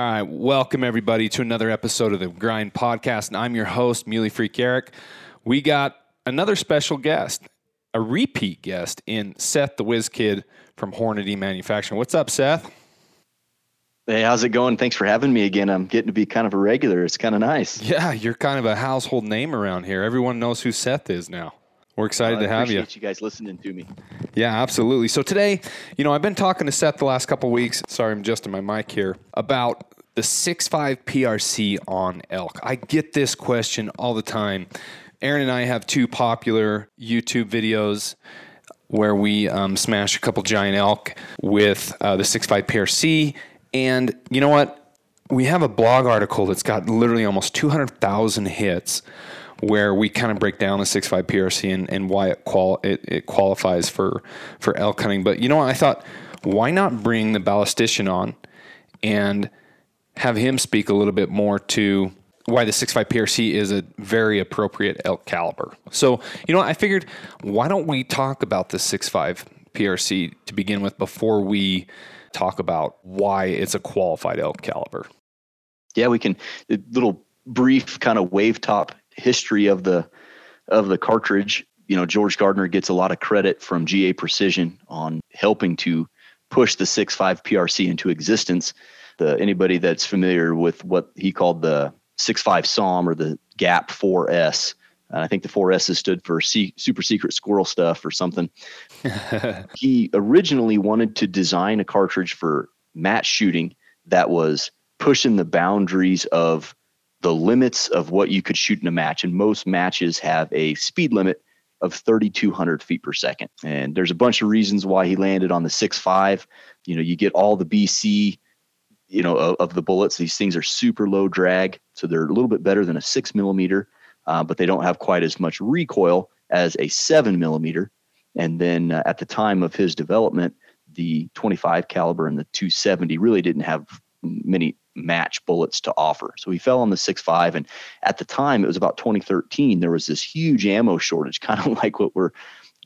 All right, welcome everybody to another episode of the Grind Podcast, and I'm your host, Muley Freak Erik. We got another special guest, a repeat guest in Seth the Whiz Kid from Hornady Manufacturing. What's up, Seth? Hey, how's it going? Thanks for having me again. I'm getting to be kind of a regular. It's kind of nice. Yeah, you're kind of a household name around here. Everyone knows who Seth is now. We're excited I to have you. appreciate you guys listening to me. Yeah, absolutely. So today, you know, I've been talking to Seth the last couple weeks. Sorry, I'm adjusting my mic here about the 6.5 PRC on elk. I get this question all the time. Aaron and I have two popular YouTube videos where we um, smash a couple giant elk with uh, the 6.5 PRC. And you know what? We have a blog article that's got literally almost 200,000 hits where we kind of break down the 6.5 PRC and, and why it, qual- it, it qualifies for, for elk hunting. But you know what? I thought, why not bring the ballistician on and have him speak a little bit more to why the 6.5 PRC is a very appropriate elk caliber. So, you know, I figured why don't we talk about the 6.5 PRC to begin with before we talk about why it's a qualified elk caliber. Yeah, we can. A little brief kind of wave top history of the of the cartridge. You know, George Gardner gets a lot of credit from GA Precision on helping to push the 6.5 PRC into existence. The anybody that's familiar with what he called the 6.5 SAUM or the GAP 4S. And I think the 4S stood for C- super secret squirrel stuff or something. he originally wanted to design a cartridge for match shooting that was pushing the boundaries of the limits of what you could shoot in a match. And most matches have a speed limit of 3,200 feet per second. And there's a bunch of reasons why he landed on the 6.5. You know, you get all the BC, you know, of, of the bullets. These things are super low drag, so they're a little bit better than a six millimeter, uh, but they don't have quite as much recoil as a seven millimeter. And then uh, at the time of his development, the 25 caliber and the 270 really didn't have many match bullets to offer. So he fell on the 6.5. And at the time, it was about 2013, there was this huge ammo shortage, kind of like what we're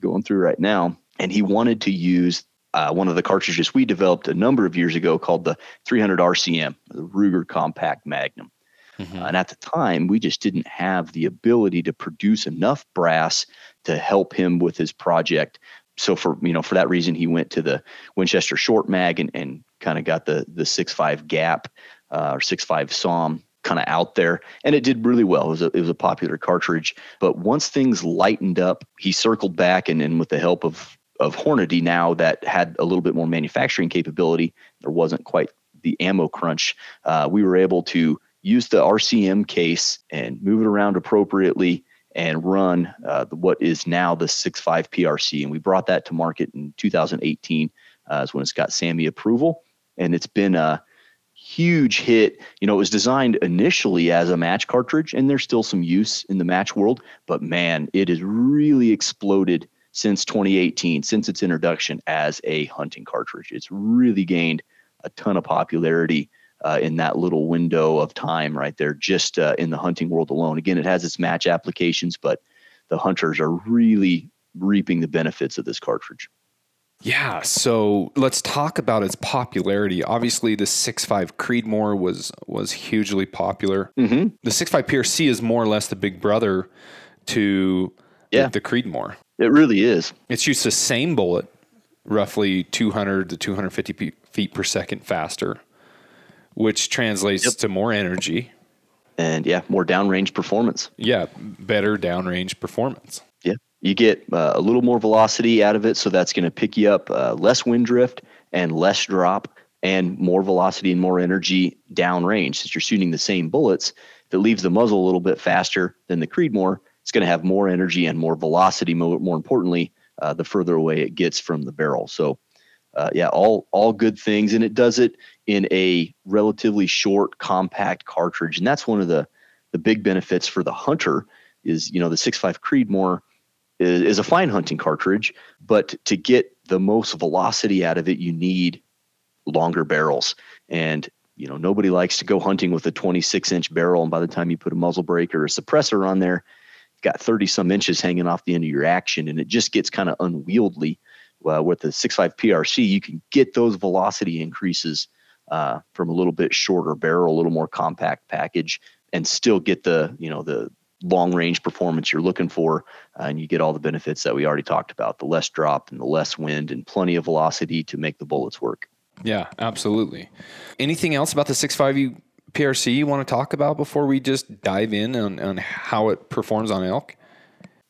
going through right now. And he wanted to use uh, one of the cartridges we developed a number of years ago called the 300 RCM, the Ruger Compact Magnum. Mm-hmm. Uh, and at the time, we just didn't have the ability to produce enough brass to help him with his project. So for you know for that reason, he went to the Winchester Short Mag and, and kind of got the the six five Gap uh, or six five SAUM kind of out there, and it did really well. It was a it was a popular cartridge. But once things lightened up, he circled back and and with the help of of Hornady now that had a little bit more manufacturing capability, there wasn't quite the ammo crunch. Uh, we were able to use the RCM case and move it around appropriately and run uh, what is now the 6.5 PRC. And we brought that to market in 2018 uh, is when it's got SAAMI approval. And it's been a huge hit. You know, it was designed initially as a match cartridge, and there's still some use in the match world. But man, it has really exploded since 2018, since its introduction as a hunting cartridge. It's really gained a ton of popularity uh, in that little window of time right there, just uh, in the hunting world alone. Again, it has its match applications, but the hunters are really reaping the benefits of this cartridge. Yeah, so let's talk about its popularity. Obviously, the 6.5 Creedmoor was was hugely popular. Mm-hmm. The 6.5 PRC is more or less the big brother to Yeah. the, the Creedmoor. It really is. It's shoots the same bullet, roughly 200 to 250 pe- feet per second faster, which translates Yep. to more energy. And yeah, more downrange performance. Yeah, better downrange performance. You get uh, a little more velocity out of it. So that's going to pick you up uh, less wind drift and less drop and more velocity and more energy downrange. Since you're shooting the same bullets, if it leaves the muzzle a little bit faster than the Creedmoor, it's going to have more energy and more velocity. More, more importantly, uh, the further away it gets from the barrel. So, uh, yeah, all all good things, and it does it in a relatively short, compact cartridge, and that's one of the the big benefits for the hunter. Is you know the 6.5 Creedmoor is, is a fine hunting cartridge, but to get the most velocity out of it, you need longer barrels. And you know nobody likes to go hunting with a 26 inch barrel, and by the time you put a muzzle brake or a suppressor on there, you've got 30 some inches hanging off the end of your action, and it just gets kind of unwieldy. Uh, with the 6.5 PRC, you can get those velocity increases uh, from a little bit shorter barrel, a little more compact package, and still get the you know the long range performance you're looking for, uh, and you get all the benefits that we already talked about: the less drop and the less wind, and plenty of velocity to make the bullets work. Yeah, absolutely. Anything else about the 6.5 PRC you want to talk about before we just dive in on, on how it performs on elk?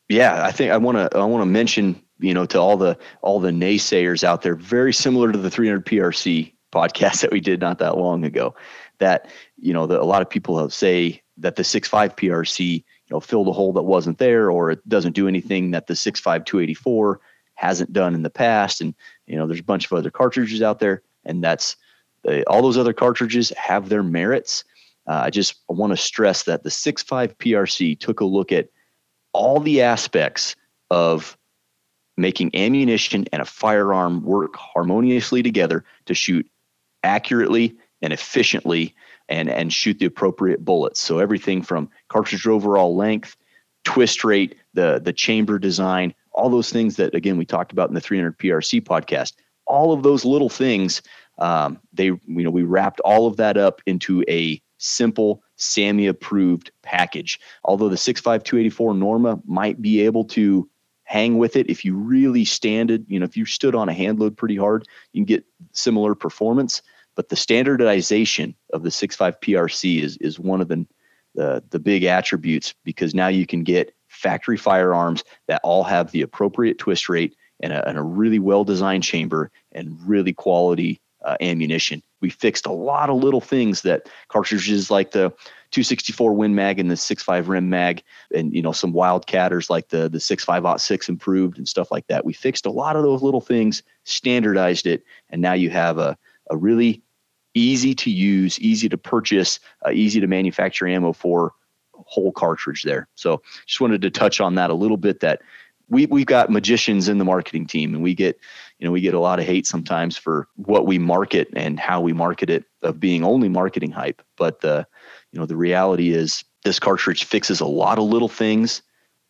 Yeah, I think I want to I want to mention you know to all the all the naysayers out there, very similar to the 300 PRC podcast that we did not that long ago, that you know the, a lot of people have say that the 6.5 PRC you know fill the hole that wasn't there, or it doesn't do anything that the 6.5 284 hasn't done in the past, and you know there's a bunch of other cartridges out there, and that's uh, all those other cartridges have their merits. Uh, I just want to stress that the 6.5 PRC took a look at all the aspects of making ammunition and a firearm work harmoniously together to shoot accurately and efficiently and and shoot the appropriate bullets. So everything from cartridge overall length, twist rate, the the chamber design, all those things that again we talked about in the 300 PRC podcast. All of those little things, um, they you know we wrapped all of that up into a simple SAAMI approved package. Although the 65284 Norma might be able to hang with it if you really standed, you know, if you stood on a hand load pretty hard, you can get similar performance. But the standardization of the 65 PRC is is one of the the, the big attributes because now you can get factory firearms that all have the appropriate twist rate and a, and a really well designed chamber and really quality uh, ammunition. We fixed a lot of little things that cartridges like the 264 Win Mag and the 65 Rem Mag, and you know some wildcatters like the the 6506 improved and stuff like that. We fixed a lot of those little things, standardized it, and now you have a a really easy to use, easy to purchase, uh, easy to manufacture ammo for whole cartridge there. So just wanted to touch on that a little bit. That we we've got magicians in the marketing team, and we get you know we get a lot of hate sometimes for what we market and how we market it of being only marketing hype. But the you know the reality is this cartridge fixes a lot of little things,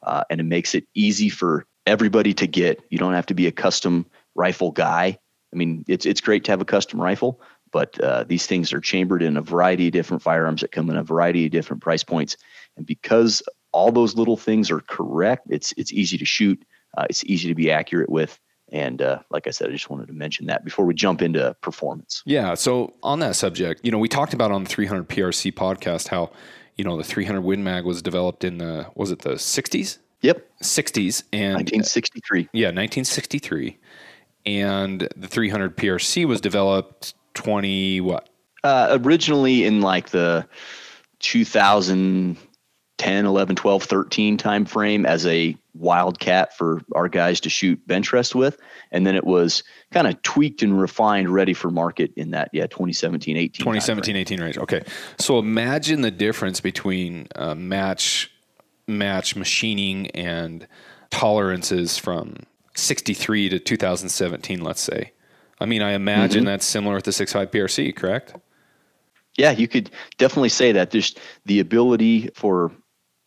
uh, and it makes it easy for everybody to get. You don't have to be a custom rifle guy. I mean, it's it's great to have a custom rifle, but uh, these things are chambered in a variety of different firearms that come in a variety of different price points, and because all those little things are correct, it's it's easy to shoot. Uh, it's easy to be accurate with. And uh, like I said, I just wanted to mention that before we jump into performance. Yeah. So on that subject, you know, we talked about on the 300 PRC podcast how, you know, the 300 Win Mag was developed in the was it the 60s? Yep. 60s and 1963. Yeah, 1963. And the 300 PRC was developed 20 what? Uh, originally in like the 2010, 11, 12, 13 time frame as a wildcat for our guys to shoot bench rest with. And then it was kind of tweaked and refined, ready for market in that, yeah, 2017, 18. 2017, 18 range. Okay. So imagine the difference between uh, match, match machining and tolerances from 63 to 2017, let's say. I mean, I imagine mm-hmm. that's similar with the 6.5 PRC, correct? Yeah, you could definitely say that. There's the ability for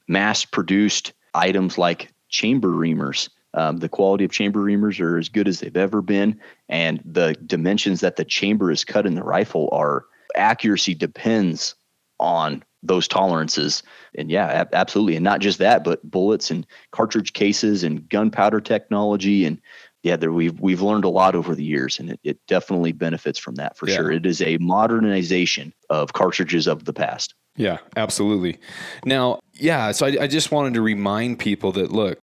mass produced items like chamber reamers. Um, the quality of chamber reamers are as good as they've ever been, and the dimensions that the chamber is cut in the rifle are accuracy depends on those tolerances. And yeah, ab- absolutely. And not just that, but bullets and cartridge cases and gunpowder technology. And yeah, there, we've we've learned a lot over the years, and it, it definitely benefits from that for yeah. sure. It is a modernization of cartridges of the past. Yeah, absolutely. Now, yeah, so I, I just wanted to remind people that look,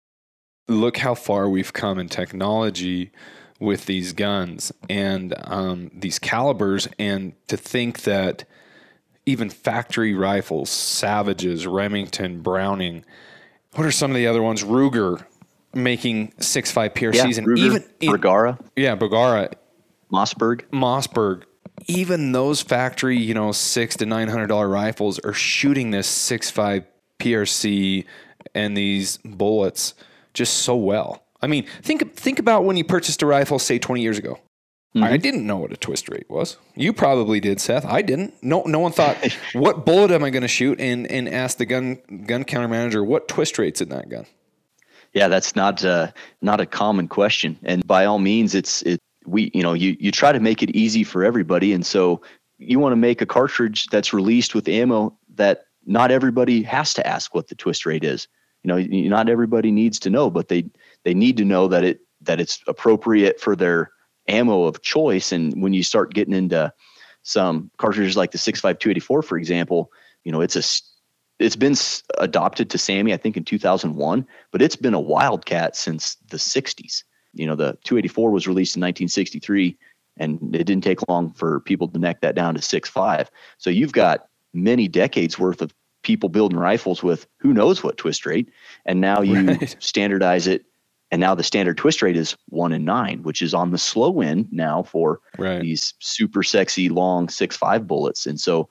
look how far we've come in technology with these guns and um, these calibers, and to think that even factory rifles, Savages, Remington, Browning, what are some of the other ones? Ruger making six five PRCs, yeah, and Ruger, even Bergara, yeah, Bergara, Mossberg, Mossberg, even those factory, you know, six to nine hundred dollar rifles are shooting this six five PRC and these bullets just so well. I mean, think think about when you purchased a rifle, say twenty years ago. Mm-hmm. I didn't know what a twist rate was. You probably did, Seth. I didn't. No, no one thought, what bullet am I going to shoot? And and ask the gun gun counter manager what twist rates in that gun. Yeah, that's not uh, not a common question. And by all means, it's it we you know you you try to make it easy for everybody and so you want to make a cartridge that's released with ammo that not everybody has to ask what the twist rate is. You know, not everybody needs to know, but they they need to know that it that it's appropriate for their ammo of choice. And when you start getting into some cartridges like the 65284, for example, you know, it's a it's been adopted to SAAMI, I think, in 2001, but it's been a wildcat since the 60s. You know, the 284 was released in 1963, and it didn't take long for people to neck that down to 6.5. So you've got many decades worth of people building rifles with who knows what twist rate, and now you right. standardize it and now the standard twist rate is one in nine, which is on the slow end now for right. these super sexy long six five bullets. And so,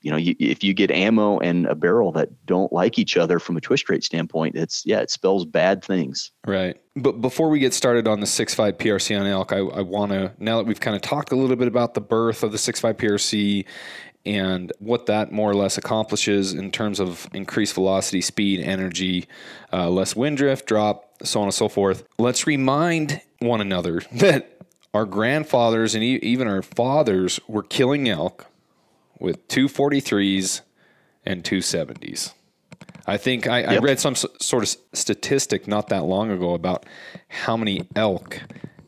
you know, you, if you get ammo and a barrel that don't like each other from a twist rate standpoint, it's yeah, it spells bad things. Right. But before we get started on the six five PRC on elk, I, I want to now that we've kind of talked a little bit about the birth of the six five PRC and what that more or less accomplishes in terms of increased velocity, speed, energy, uh, less wind drift, drop, so on and so forth. Let's remind one another that our grandfathers and even our fathers were killing elk with 243s and 270s. I think I, yep. I read some sort of statistic not that long ago about how many elk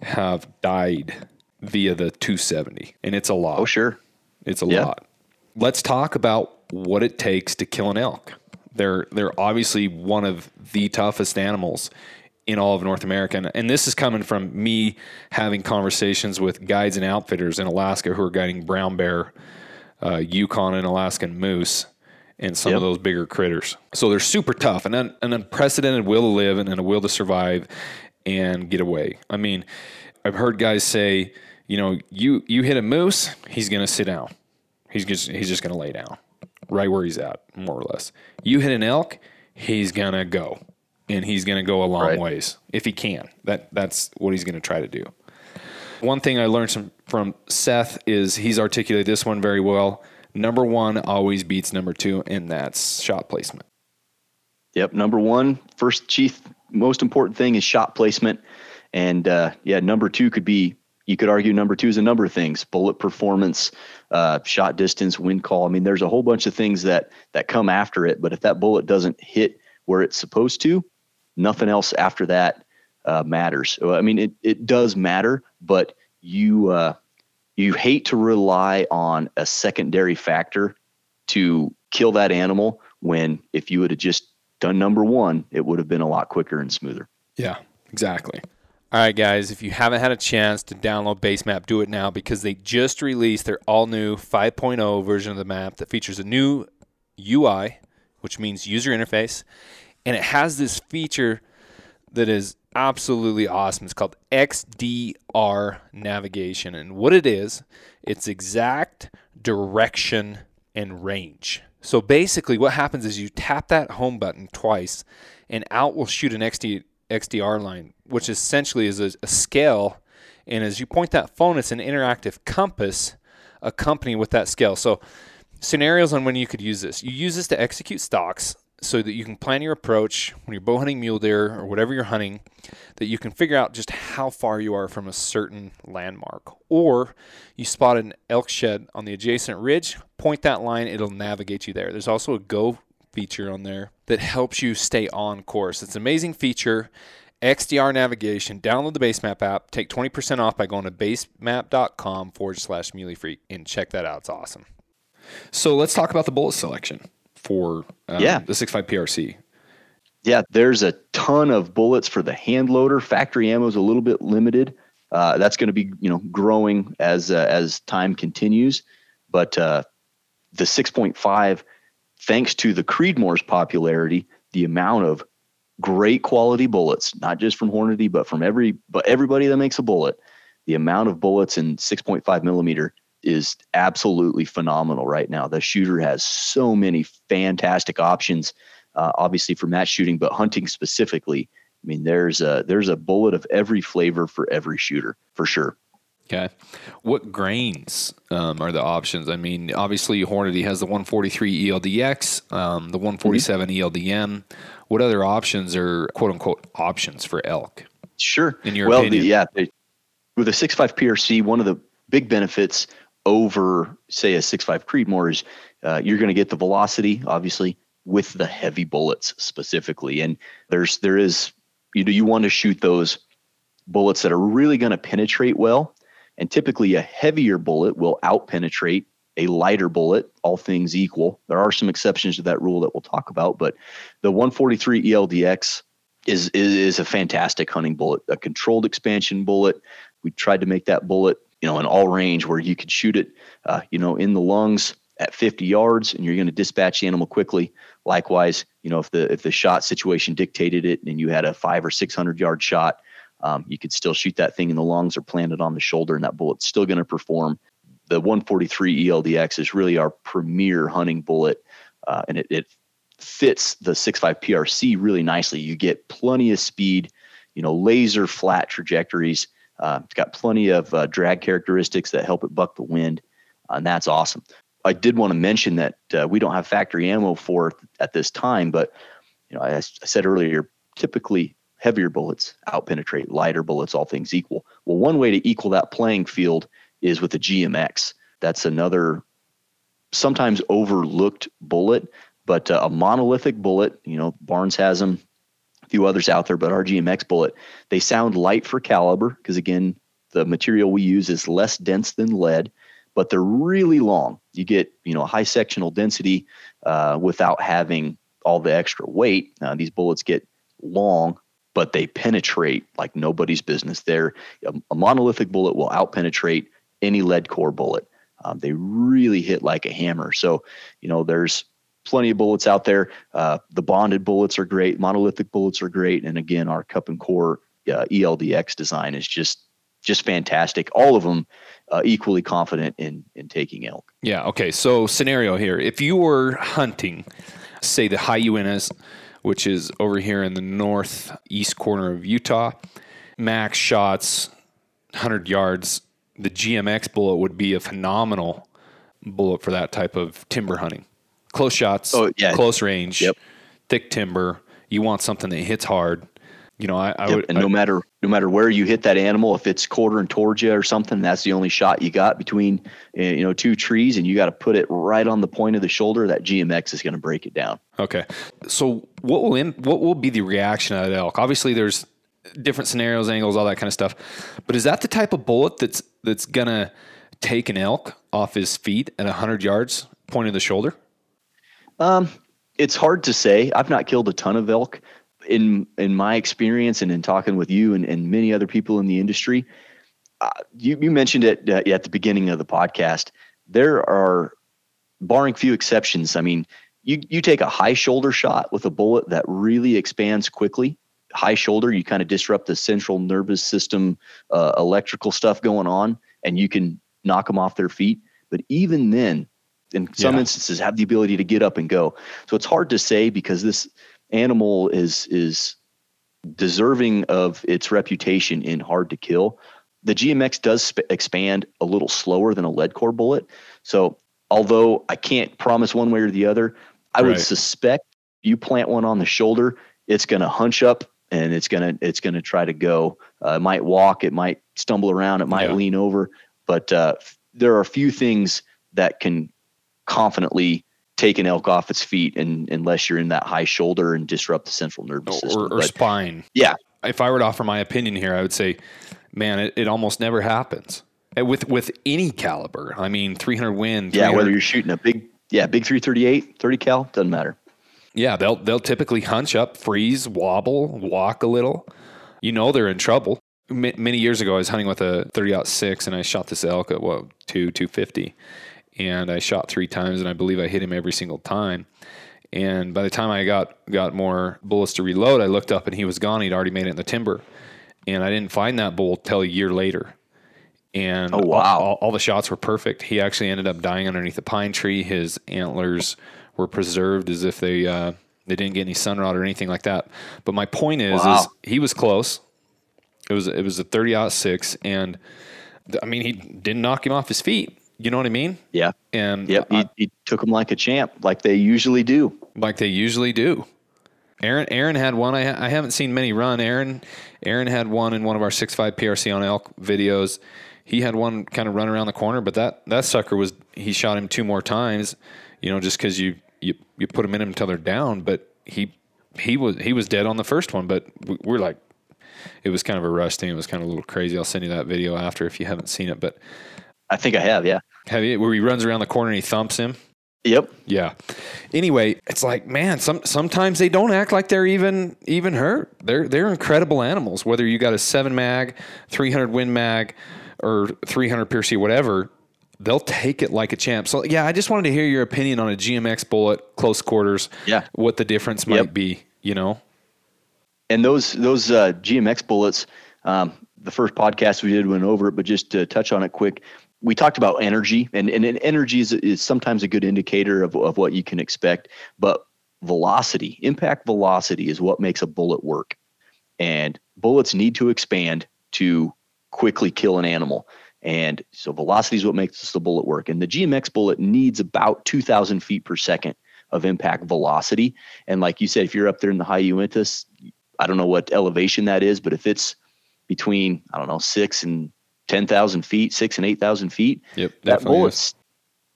have died via the 270, and it's a lot. Oh, sure. It's a lot. Let's talk about what it takes to kill an elk. They're they're obviously one of the toughest animals in all of North America. And this is coming from me having conversations with guides and outfitters in Alaska who are guiding brown bear, uh, Yukon and Alaskan moose, and some yep. of those bigger critters. So they're super tough and un- an unprecedented will to live and, and a will to survive and get away. I mean, I've heard guys say, you know, you you hit a moose, he's going to sit down. He's just he's just going to lay down right where he's at, more or less. You hit an elk, he's going to go and he's going to go a long right. ways if he can. That that's what he's going to try to do. One thing I learned from, from Seth is he's articulated this one very well. Number one always beats number two, and that's shot placement. Yep, number one, first chief, most important thing is shot placement, and uh, yeah, number two could be. You could argue number two is a number of things: bullet performance, uh, shot distance, wind call. I mean, there's a whole bunch of things that that come after it. But if that bullet doesn't hit where it's supposed to, nothing else after that uh, matters. I mean, it, it does matter, but you uh, you hate to rely on a secondary factor to kill that animal when if you would have just done number one, it would have been a lot quicker and smoother. Yeah, exactly. All right, guys, if you haven't had a chance to download Basemap, do it now because they just released their all new 5.0 version of the map that features a new UI, which means user interface, and it has this feature that is absolutely awesome. It's called XDR navigation. And what it is, it's exact direction and range. So basically, what happens is you tap that home button twice, and out will shoot an XD, XDR line, which essentially is a, a scale. And as you point that phone, it's an interactive compass accompanied with that scale. So, scenarios on when you could use this you use this to execute stalks so that you can plan your approach when you're bow hunting mule deer or whatever you're hunting, that you can figure out just how far you are from a certain landmark. Or you spot an elk shed on the adjacent ridge, point that line, it'll navigate you there. There's also a go feature on there that helps you stay on course. It's an amazing feature. XDR navigation. Download the Basemap app. Take 20% off by going to basemap.com forward slash muley freak and check that out. It's awesome. So let's talk about the bullet selection for um, yeah. the 6.5 PRC. Yeah, there's a ton of bullets for the hand loader. Factory ammo is a little bit limited. Uh, that's going to be you know growing as uh, as time continues, but uh, the 6.5, thanks to the Creedmoor's popularity, the amount of great quality bullets, not just from Hornady, but from every but everybody that makes a bullet, the amount of bullets in 6.5 millimeter is absolutely phenomenal right now. The shooter has so many fantastic options, uh, obviously for match shooting, but hunting specifically. I mean, there's a there's a bullet of every flavor for every shooter for sure. Okay, what grains um, are the options? I mean, obviously Hornady has the 143 ELDX, um, the 147 mm-hmm. ELDM. What other options are quote unquote options for elk? Sure. In your well, opinion, the, yeah, they, with a 6.5 PRC, one of the big benefits over, say, a 6.5 Creedmoor is uh, you're going to get the velocity, obviously, with the heavy bullets specifically. And there's there is you know you want to shoot those bullets that are really going to penetrate well. And typically, a heavier bullet will out penetrate a lighter bullet, all things equal. There are some exceptions to that rule that we'll talk about, but the 143 ELDX is, is a fantastic hunting bullet, a controlled expansion bullet. We tried to make that bullet, you know, an all range where you could shoot it, uh, you know, in the lungs at 50 yards, and you're going to dispatch the animal quickly. Likewise, you know, if the if the shot situation dictated it, and you had a five or 600 yard shot, um, you could still shoot that thing in the lungs or plant it on the shoulder, and that bullet's still going to perform. The 143 ELDX is really our premier hunting bullet, uh, and it, it fits the 6.5 PRC really nicely. You get plenty of speed, you know, laser flat trajectories. Uh, it's got plenty of uh, drag characteristics that help it buck the wind, and that's awesome. I did want to mention that uh, we don't have factory ammo for at this time, but you know, as I said earlier, typically heavier bullets outpenetrate lighter bullets, all things equal. Well, one way to equal that playing field is with the GMX. That's another sometimes overlooked bullet, but uh, a monolithic bullet. You know, Barnes has them, few others out there, but our GMX bullet, they sound light for caliber because again, the material we use is less dense than lead, but they're really long. You get you know high sectional density uh, without having all the extra weight. Uh, these bullets get long but they penetrate like nobody's business. They're a, a monolithic bullet will outpenetrate any lead core bullet. Um, they really hit like a hammer. So, you know, there's plenty of bullets out there. Uh, the bonded bullets are great. Monolithic bullets are great. And again, our cup and core uh, ELDX design is just just fantastic. All of them uh, equally confident in in taking elk. Yeah. Okay. So scenario here: if you were hunting, say the high Uintas which is over here in the northeast corner of Utah. Max shots, 100 yards. The GMX bullet would be a phenomenal bullet for that type of timber hunting. Close shots, oh, yeah. close range, yep. thick timber. You want something that hits hard. You know, I, I yep. would. And no I, matter no matter where you hit that animal, if it's quartering towards you or something, that's the only shot you got between eh, you know two trees, and you got to put it right on the point of the shoulder. That GMX is going to break it down. Okay, so what will in, what will be the reaction of the elk? Obviously, there's different scenarios, angles, all that kind of stuff. But is that the type of bullet that's that's gonna take an elk off his feet at hundred yards, point of the shoulder? Um, it's hard to say. I've not killed a ton of elk, in in my experience and in talking with you and, and many other people in the industry, uh, you, you mentioned it uh, at the beginning of the podcast. There are, barring few exceptions, I mean, you you take a high shoulder shot with a bullet that really expands quickly. High shoulder, you kind of disrupt the central nervous system, uh, electrical stuff going on, and you can knock them off their feet. But even then, in some yeah. instances, have the ability to get up and go. So it's hard to say because this animal is is deserving of its reputation in hard to kill. The GMX does sp- expand a little slower than a lead core bullet. So, although I can't promise one way or the other, I right. would suspect you plant one on the shoulder, it's going to hunch up and it's going to it's going to try to go. Uh, it might walk, it might stumble around, it might yeah. lean over, but uh, there are a few things that can confidently take an elk off its feet and unless you're in that high shoulder and disrupt the central nervous system or, or spine. Yeah. If I were to offer my opinion here, I would say, man, it, it almost never happens with with any caliber. I mean, 300 Win. Yeah, whether you're shooting a big, yeah, big 338, 30 cal, doesn't matter. Yeah, they'll they'll typically hunch up, freeze, wobble, walk a little. You know they're in trouble. M- many years ago, I was hunting with a 30 out six, and I shot this elk at what two 250 and I shot three times, and I believe I hit him every single time. And by the time I got got more bullets to reload, I looked up and he was gone. He'd already made it in the timber, and I didn't find that bull till a year later. And oh, wow. all, all, all the shots were perfect. He actually ended up dying underneath a pine tree. His antlers were preserved as if they uh, they didn't get any sun rot or anything like that. But my point is, wow. is he was close. It was it was a thirty out six, and I mean he didn't knock him off his feet. You know what I mean? Yeah. And yep, he, he took them like a champ, like they usually do. Like they usually do. Aaron Aaron had one. I, ha- I haven't seen many run. Aaron Aaron had one in one of our six five PRC on elk videos. he had one kind of run around the corner, but that that sucker was he shot him two more times, you know, just because you you you put them in him until they're down. But he he was he was dead on the first one, but we're like, it was kind of a rush thing. It was kind of a little crazy. I'll send you that video after if you haven't seen it. But I think I have, yeah. Have you where he runs around the corner and he thumps him? Yep. Yeah. Anyway, it's like, man, some sometimes they don't act like they're even even hurt. They're they're incredible animals. Whether you got a seven mag, three hundred win mag, or three hundred PRC, whatever, they'll take it like a champ. So yeah, I just wanted to hear your opinion on a GMX bullet, close quarters. Yeah. What the difference might yep. be, you know? And those those uh, GMX bullets, um, the first podcast we did went over it, but just to touch on it quick, we talked about energy, and, and energy is, is sometimes a good indicator of, of what you can expect, but velocity, impact velocity is what makes a bullet work. And bullets need to expand to quickly kill an animal. And so velocity is what makes the bullet work. And the GMX bullet needs about 2,000 feet per second of impact velocity. And like you said, if you're up there in the high Uintas, I don't know what elevation that is, but if it's between, I don't know, six and 10,000 feet, six and 8,000 feet, yep, that bullet's,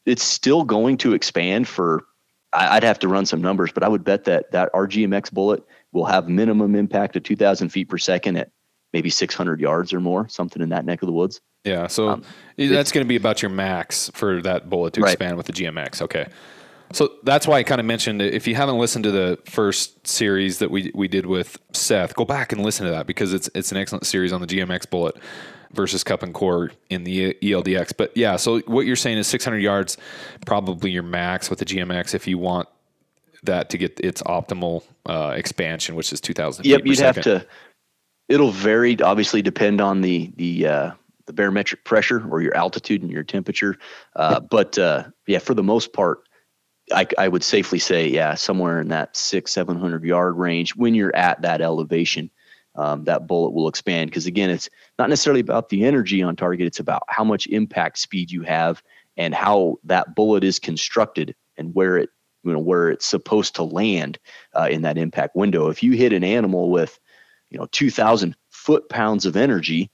it's still going to expand for, I'd have to run some numbers, but I would bet that that our GMX bullet will have minimum impact of 2,000 feet per second at maybe 600 yards or more, something in that neck of the woods. Yeah. So um, that's going to be about your max for that bullet to expand with the GMX. Okay. So that's why I kind of mentioned if you haven't listened to the first series that we we did with Seth, go back and listen to that because it's it's an excellent series on the GMX bullet versus cup and core in the ELDX. But yeah, so what you're saying is 600 yards, probably your max with the GMX if you want that to get its optimal uh, expansion, which is 2,000. Yep, you'd have to. It'll vary, obviously, depend on the the uh, the barometric pressure or your altitude and your temperature. Uh, but uh, yeah, for the most part, I, I would safely say, yeah, somewhere in that six, seven hundred yard range when you're at that elevation um, that bullet will expand. Because again, it's not necessarily about the energy on target, it's about how much impact speed you have and how that bullet is constructed and where it you know where it's supposed to land uh, in that impact window. If you hit an animal with you know 2,000 foot pounds of energy,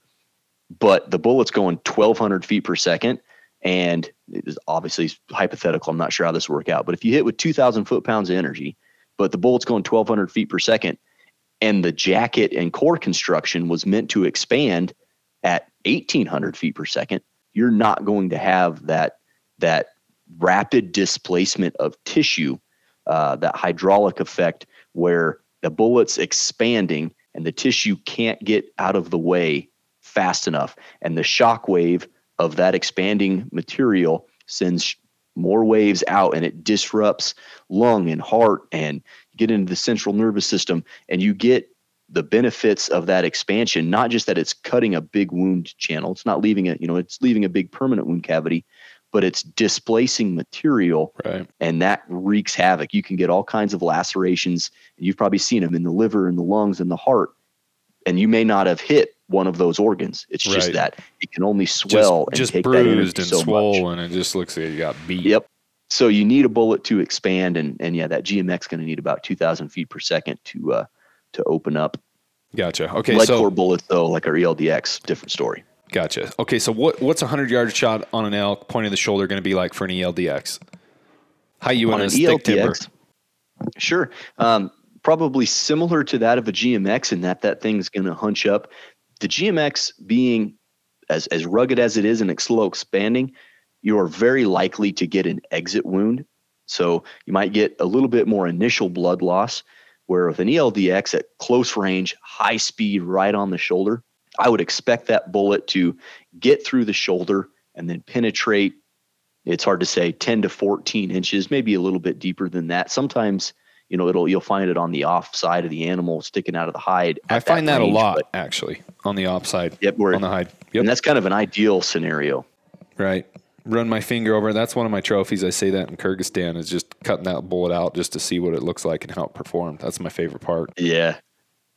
but the bullet's going 1,200 feet per second, and it is obviously hypothetical. I'm not sure how this will work out, but if you hit with 2,000 foot pounds of energy, but the bullet's going 1,200 feet per second, and the jacket and core construction was meant to expand at 1800 feet per second you're not going to have that that rapid displacement of tissue uh, that hydraulic effect where the bullet's expanding and the tissue can't get out of the way fast enough. And the shock wave of that expanding material sends more waves out and it disrupts lung and heart and get into the central nervous system and you get the benefits of that expansion not just that it's cutting a big wound channel it's not leaving it you know it's leaving a big permanent wound cavity but it's displacing material right. and that wreaks havoc you can get all kinds of lacerations you've probably seen them in the liver and the lungs and the heart and you may not have hit one of those organs it's just right. that it can only swell just, and just bruised and so swollen much. and it just looks like you got beat yep so you need a bullet to expand, and and yeah, that GMX is going to need about two thousand feet per second to uh, to open up. Gotcha. Okay, lead so core bullets though, like our ELDX, different story. Gotcha. Okay, so what what's a hundred yard shot on an elk point of the shoulder going to be like for an ELDX? How you want to stick timber? Sure. Um, probably similar to that of a GMX in that that thing's going to hunch up. The GMX being as as rugged as it is and slow expanding, you are very likely to get an exit wound. So you might get a little bit more initial blood loss, where with an ELDX at close range, high speed, right on the shoulder, I would expect that bullet to get through the shoulder and then penetrate. It's hard to say 10 to 14 inches, maybe a little bit deeper than that. Sometimes, you know, it'll you'll find it on the off side of the animal sticking out of the hide. I find that, range, a lot actually on the off side. Yep, on the hide. Yep. And that's kind of an ideal scenario. Right run my finger over. That's one of my trophies. I say that in Kyrgyzstan is just cutting that bullet out just to see what it looks like and how it performed. That's my favorite part. Yeah.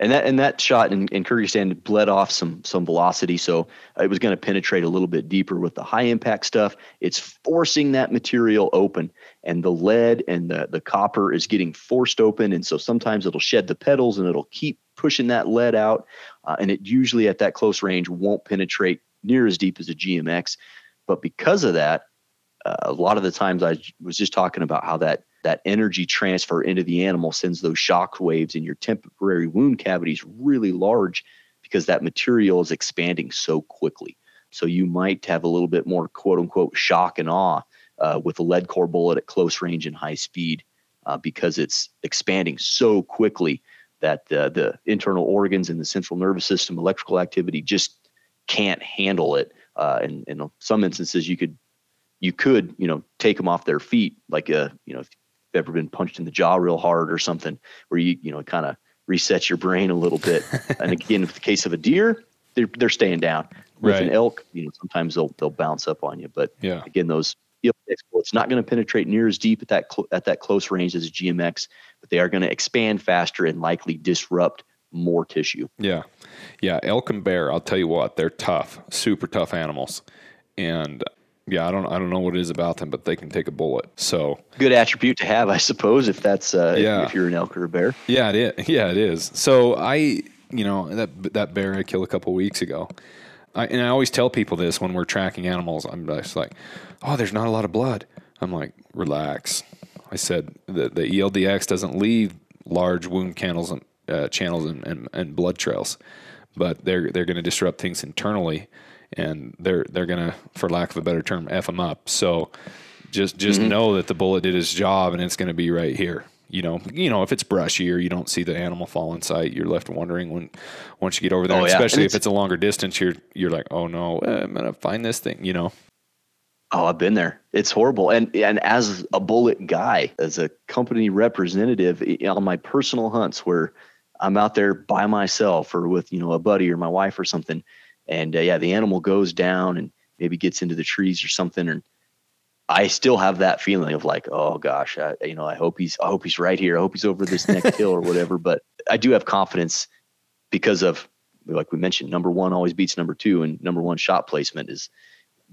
And that and that shot in, in Kyrgyzstan bled off some some velocity, so it was going to penetrate a little bit deeper with the high impact stuff. It's forcing that material open, and the lead and the the copper is getting forced open, and so sometimes it'll shed the petals and it'll keep pushing that lead out, uh, and it usually at that close range won't penetrate near as deep as a GMX. But because of that, uh, a lot of the times I was just talking about how that that energy transfer into the animal sends those shock waves in your temporary wound cavities really large because that material is expanding so quickly. So you might have a little bit more quote unquote shock and awe uh, with a lead core bullet at close range and high speed uh, because it's expanding so quickly that the internal organs and the central nervous system, electrical activity just can't handle it. Uh, and in some instances, you could you could you know take them off their feet, like a uh, you know if you've ever been punched in the jaw real hard or something, where you you know kind of resets your brain a little bit. and again, in the case of a deer, they're they're staying down. With right. an elk, you know, sometimes they'll they'll bounce up on you. But yeah. again, those it's not going to penetrate near as deep at that cl- at that close range as a GMX, but they are going to expand faster and likely disrupt more tissue. Yeah, yeah. Elk and bear, I'll tell you what, they're tough, super tough animals, and yeah, I don't I don't know what it is about them, but they can take a bullet. So good attribute to have, I suppose, if that's uh, yeah. if, if you're an elk or a bear. Yeah, it is. Yeah, it is. So I, you know, that that bear I killed a couple weeks ago. I, and I always tell people this when we're tracking animals. I'm just like, oh, there's not a lot of blood. I'm like, relax. I said the the ELDX doesn't leave large wound candles and uh, channels and, and, and blood trails, but they're they're going to disrupt things internally and they're they're gonna, for lack of a better term, f them up. So just just mm-hmm. know that the bullet did its job, and it's gonna be right here. You know, you know, if it's brushy or you don't see the animal fall in sight, you're left wondering when once you get over there. Oh, yeah. Especially it's, if it's a longer distance, you're you're like, oh no, I'm gonna find this thing. You know. Oh, I've been there. It's horrible. And and as a bullet guy, as a company representative on my personal hunts where I'm out there by myself or with, you know, a buddy or my wife or something, and uh, yeah, the animal goes down and maybe gets into the trees or something, and I still have that feeling of like, oh gosh, I, you know, I hope he's, I hope he's right here. I hope he's over this next hill or whatever. But I do have confidence because of, like we mentioned, number one always beats number two, and number one shot placement is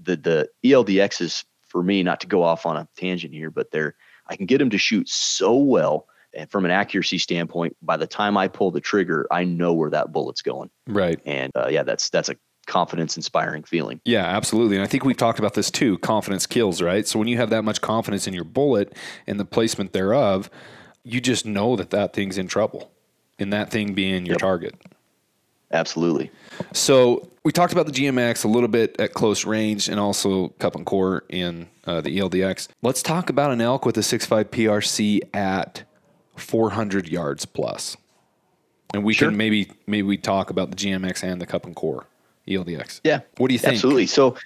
the the ELDX is for me not to go off on a tangent here, but they're I can get him to shoot so well from an accuracy standpoint, by the time I pull the trigger, I know where that bullet's going. Right. And uh, yeah, that's that's a confidence inspiring feeling. Yeah, absolutely. And I think we've talked about this too. Confidence kills, right? So when you have that much confidence in your bullet and the placement thereof, you just know that that thing's in trouble. And that thing being your yep. target. Absolutely. So we talked about the GMX a little bit at close range and also cup and core in uh, the ELDX. Let's talk about an elk with a 6.5 PRC at 400 yards plus. And we sure. can maybe maybe we talk about the GMX and the Cup and Core ELDX. Yeah. What do you think? Absolutely. So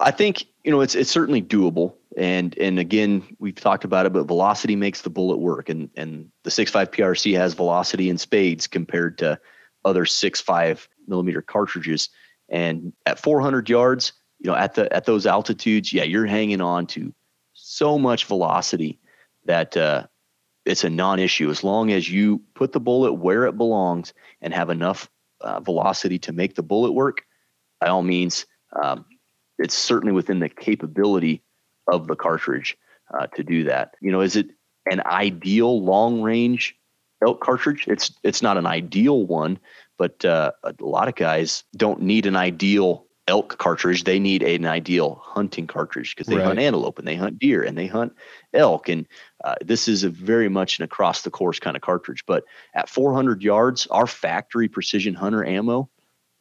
I think, you know, it's it's certainly doable. And and again, we've talked about it, but velocity makes the bullet work. And and the 6.5 PRC has velocity in spades compared to other 6.5 millimeter cartridges. And at 400 yards, you know, at the at those altitudes, yeah, you're hanging on to so much velocity that uh, it's a non-issue as long as you put the bullet where it belongs and have enough uh, velocity to make the bullet work. By all means, um, it's certainly within the capability of the cartridge uh, to do that. You know, is it an ideal long-range elk cartridge? It's it's not an ideal one, but uh, a lot of guys don't need an ideal elk cartridge, they need an ideal hunting cartridge because they right. hunt antelope and they hunt deer and they hunt elk. And uh, this is a very much an across the course kind of cartridge. But at 400 yards, our factory precision hunter ammo,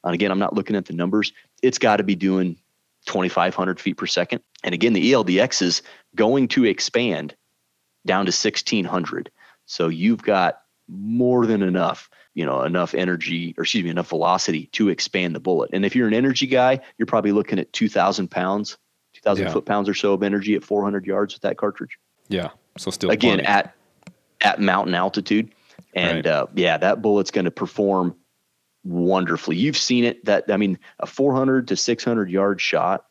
and again, I'm not looking at the numbers, it's got to be doing 2,500 feet per second. And again, the ELDX is going to expand down to 1,600. So you've got more than enough you know enough energy or excuse me enough velocity to expand the bullet and if you're an energy guy you're probably looking at 2000 pounds 2000 yeah. foot pounds or so of energy at 400 yards with that cartridge yeah so still again plenty. at at mountain altitude and right. uh, yeah that bullet's going to perform wonderfully you've seen it that i mean a 400 to 600 yard shot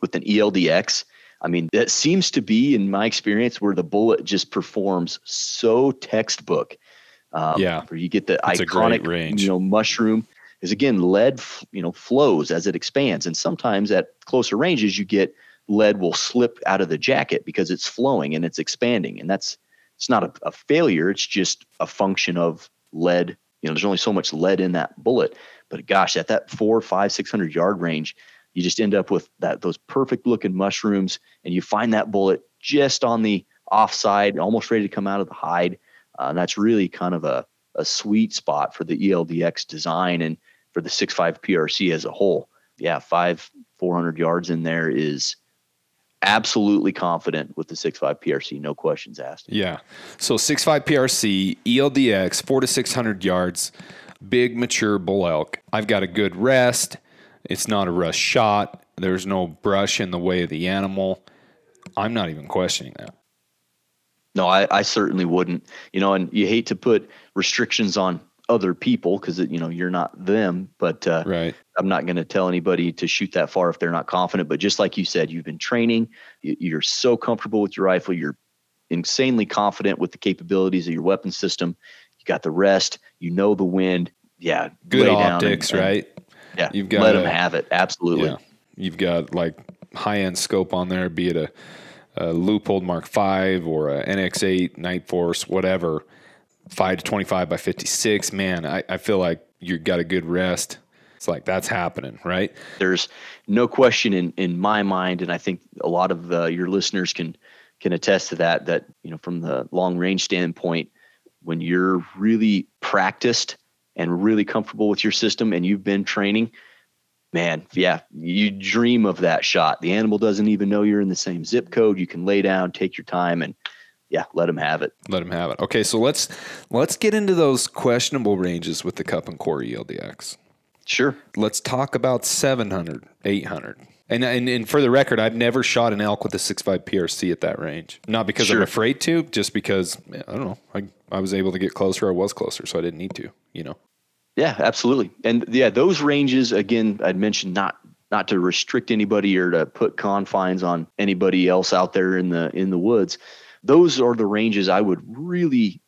with an eldx I mean, that seems to be, in my experience, where the bullet just performs so textbook. Um, yeah, where you get the That's iconic range. you know mushroom is again lead you know flows as it expands, and sometimes at closer ranges you get lead will slip out of the jacket because it's flowing and it's expanding, and that's it's not a, a failure. It's just a function of lead. You know, there's only so much lead in that bullet, But gosh, at that four, five, six hundred yard range, you just end up with that those perfect looking mushrooms, and you find that bullet just on the offside, almost ready to come out of the hide. Uh, and that's really kind of a, a sweet spot for the ELDX design and for the 6.5 PRC as a whole. Yeah, five, 400 yards in there is absolutely confident with the 6.5 PRC, no questions asked. Yeah. So 6.5 PRC, ELDX, four to 600 yards, big mature bull elk. I've got a good rest. It's not a rush shot. There's no brush in the way of the animal. I'm not even questioning that. No, I, I certainly wouldn't. You know, and you hate to put restrictions on other people because you know you're not them. But uh, right. I'm not going to tell anybody to shoot that far if they're not confident. But just like you said, you've been training. You're so comfortable with your rifle. You're insanely confident with the capabilities of your weapon system. You got the rest. You know the wind. Yeah, good optics, and, and, right? Yeah, you've got let them have it. Absolutely. Yeah, you've got like high end scope on there, be it a a Leupold Mark V or a NX8 Night Force, whatever, 5 to 25 by 56, man, I, I feel like you got a good rest. It's like that's happening, right? There's no question in, in my mind, and I think a lot of uh, your listeners can can attest to that. That you know, from the long range standpoint, when you're really practiced and really comfortable with your system, and you've been training, man, yeah, you dream of that shot. The animal doesn't even know you're in the same zip code. You can lay down, take your time, and yeah, let him have it. Let him have it. Okay, so let's let's get into those questionable ranges with the cup and core ELDX. Sure. Let's talk about 700, 800. And, and, and for the record, I've never shot an elk with a 6.5 PRC at that range. Not because sure. I'm afraid to, just because I don't know. I, I was able to get closer. I was closer, so I didn't need to. You know. Yeah, absolutely. And yeah, those ranges again, I'd mentioned not not to restrict anybody or to put confines on anybody else out there in the in the woods. Those are the ranges I would really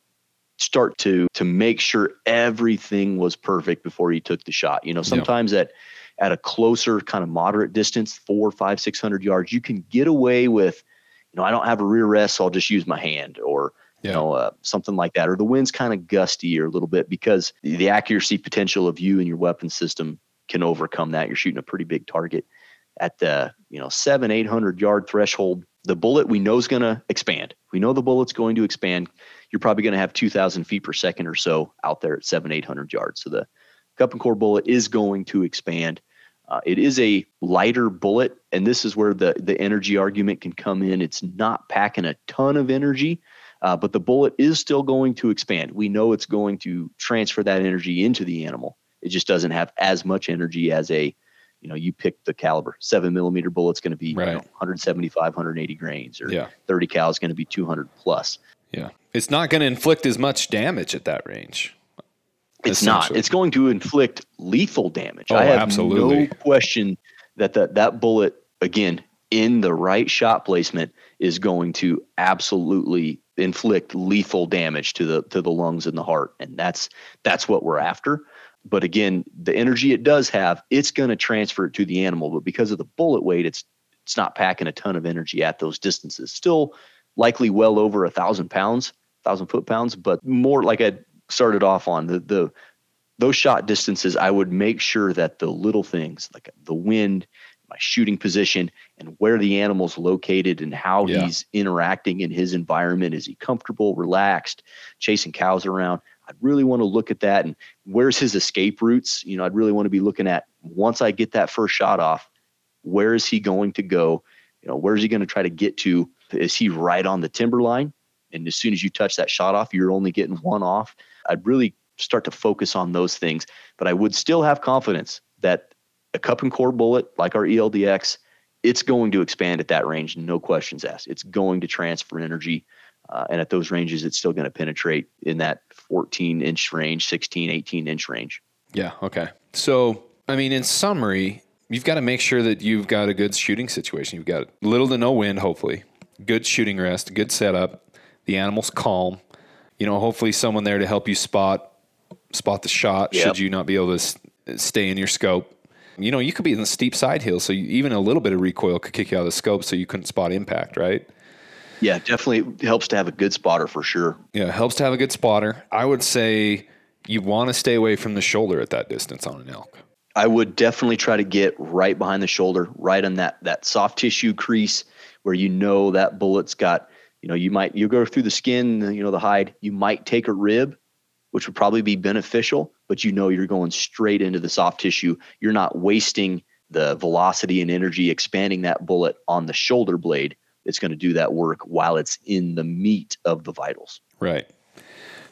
start to to make sure everything was perfect before you took the shot. You know, sometimes yeah. at at a closer kind of moderate distance, four, five, six hundred yards, you can get away with, you know, I don't have a rear rest, so I'll just use my hand or yeah. you know, uh, something like that, or the wind's kind of gusty or a little bit because the accuracy potential of you and your weapon system can overcome that. You're shooting a pretty big target at the you know seven, eight hundred yard threshold. The bullet we know is going to expand. We know the bullet's going to expand. You're probably going to have 2,000 feet per second or so out there at seven, eight hundred yards. So the cup and core bullet is going to expand. Uh, it is a lighter bullet, and this is where the the energy argument can come in. It's not packing a ton of energy, uh, but the bullet is still going to expand. We know it's going to transfer that energy into the animal. It just doesn't have as much energy as a, you know, you pick the caliber. Seven millimeter bullet's going to be right. you know, 175, 180 grains, or yeah. 30 cal is going to be 200 plus. Yeah, it's not going to inflict as much damage at that range. It's not. It's going to inflict lethal damage. Oh, I have absolutely. no question that that that bullet again in the right shot placement is going to absolutely inflict lethal damage to the to the lungs and the heart. And that's that's what we're after. But again the energy it does have it's going to transfer it to the animal. But because of the bullet weight it's it's not packing a ton of energy at those distances. Still likely well over a thousand pounds thousand foot pounds. But more like i started off on the the those shot distances i would make sure that the little things like the wind my shooting position and where the animal's located and how yeah. he's interacting in his environment. Is he comfortable, relaxed, chasing cows around? I'd really want to look at that and where's his escape routes? You know, I'd really want to be looking at once I get that first shot off, where is he going to go? You know, where's he going to try to get to? Is he right on the timber line? And as soon as you touch that shot off, you're only getting one off. I'd really start to focus on those things, but I would still have confidence that a cup and core bullet like our ELDX, it's going to expand at that range, no questions asked. It's going to transfer energy. Uh, and at those ranges, it's still going to penetrate in that 14 inch range, 16, 18 inch range. Yeah. Okay. So, I mean, in summary, you've got to make sure that you've got a good shooting situation. You've got little to no wind, hopefully, good shooting rest, good setup. The animal's calm. You know, hopefully, someone there to help you spot spot the shot. Yep. Should you not be able to stay in your scope? You know, you could be in the steep side hill, so you, even a little bit of recoil could kick you out of the scope, so you couldn't spot impact, right? Yeah, definitely helps to have a good spotter for sure. Yeah, helps to have a good spotter. I would say You want to stay away from the shoulder at that distance on an elk. I would definitely try to get right behind the shoulder, right on that that soft tissue crease where you know that bullet's got, you know, you might you go through the skin, you know, the hide, you might take a rib, which would probably be beneficial, but you know you're going straight into the soft tissue. You're not wasting the velocity and energy expanding that bullet on the shoulder blade. It's going to do that work while it's in the meat of the vitals. Right.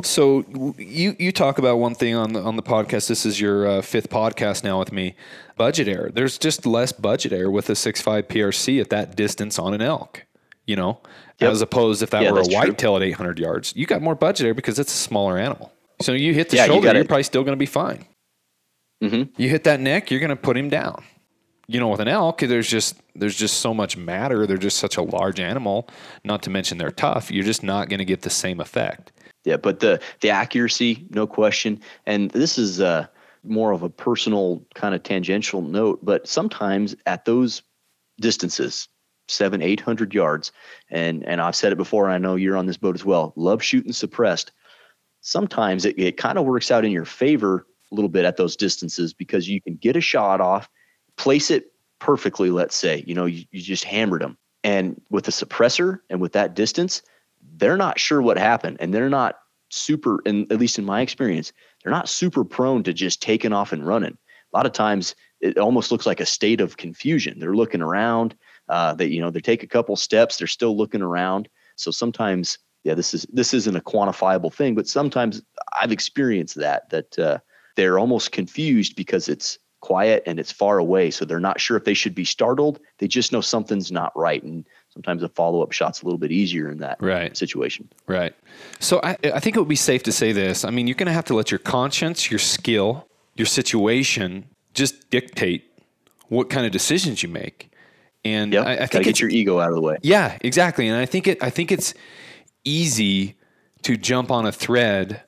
So you you talk about one thing on the on the podcast. This is your uh, fifth podcast now with me. Budget error. There's just less budget error with a 6.5 PRC at that distance on an elk. You know, yep. as opposed if that yeah, were a whitetail at 800 yards, you got more budget error because it's a smaller animal. So you hit the yeah, shoulder, you are probably still going to be fine. Mm-hmm. You hit that neck, you're going to put him down. You know, with an elk, there's just there's just so much matter. They're just such a large animal. Not to mention they're tough. You're just not going to get the same effect. Yeah, but the the accuracy, no question. And this is uh, more of a personal kind of tangential note, but sometimes at those distances, seven, eight hundred yards, and and I've said it before. I know you're on this boat as well. Love shooting suppressed. Sometimes it, it kind of works out in your favor a little bit at those distances because you can get a shot off, place it perfectly. Let's say you know you, you just hammered them, and with a suppressor and with that distance, they're not sure what happened and they're not super and at least in my experience they're not super prone to just taking off and running. A lot of times it almost looks like a state of confusion. They're looking around uh, they you know they take a couple steps they're still looking around. So sometimes yeah this is this isn't a quantifiable thing but sometimes i've experienced that that uh, they're almost confused because it's quiet and it's far away so they're not sure if they should be startled they just know something's not right and sometimes a follow up shot's a little bit easier in that right. situation. Right. So I, I think it would be safe to say this. I mean, you're going to have to let your conscience, your skill, your situation just dictate what kind of decisions you make. And yep. I, I think get your ego out of the way. Yeah, exactly. And I think it. I think it's easy to jump on a thread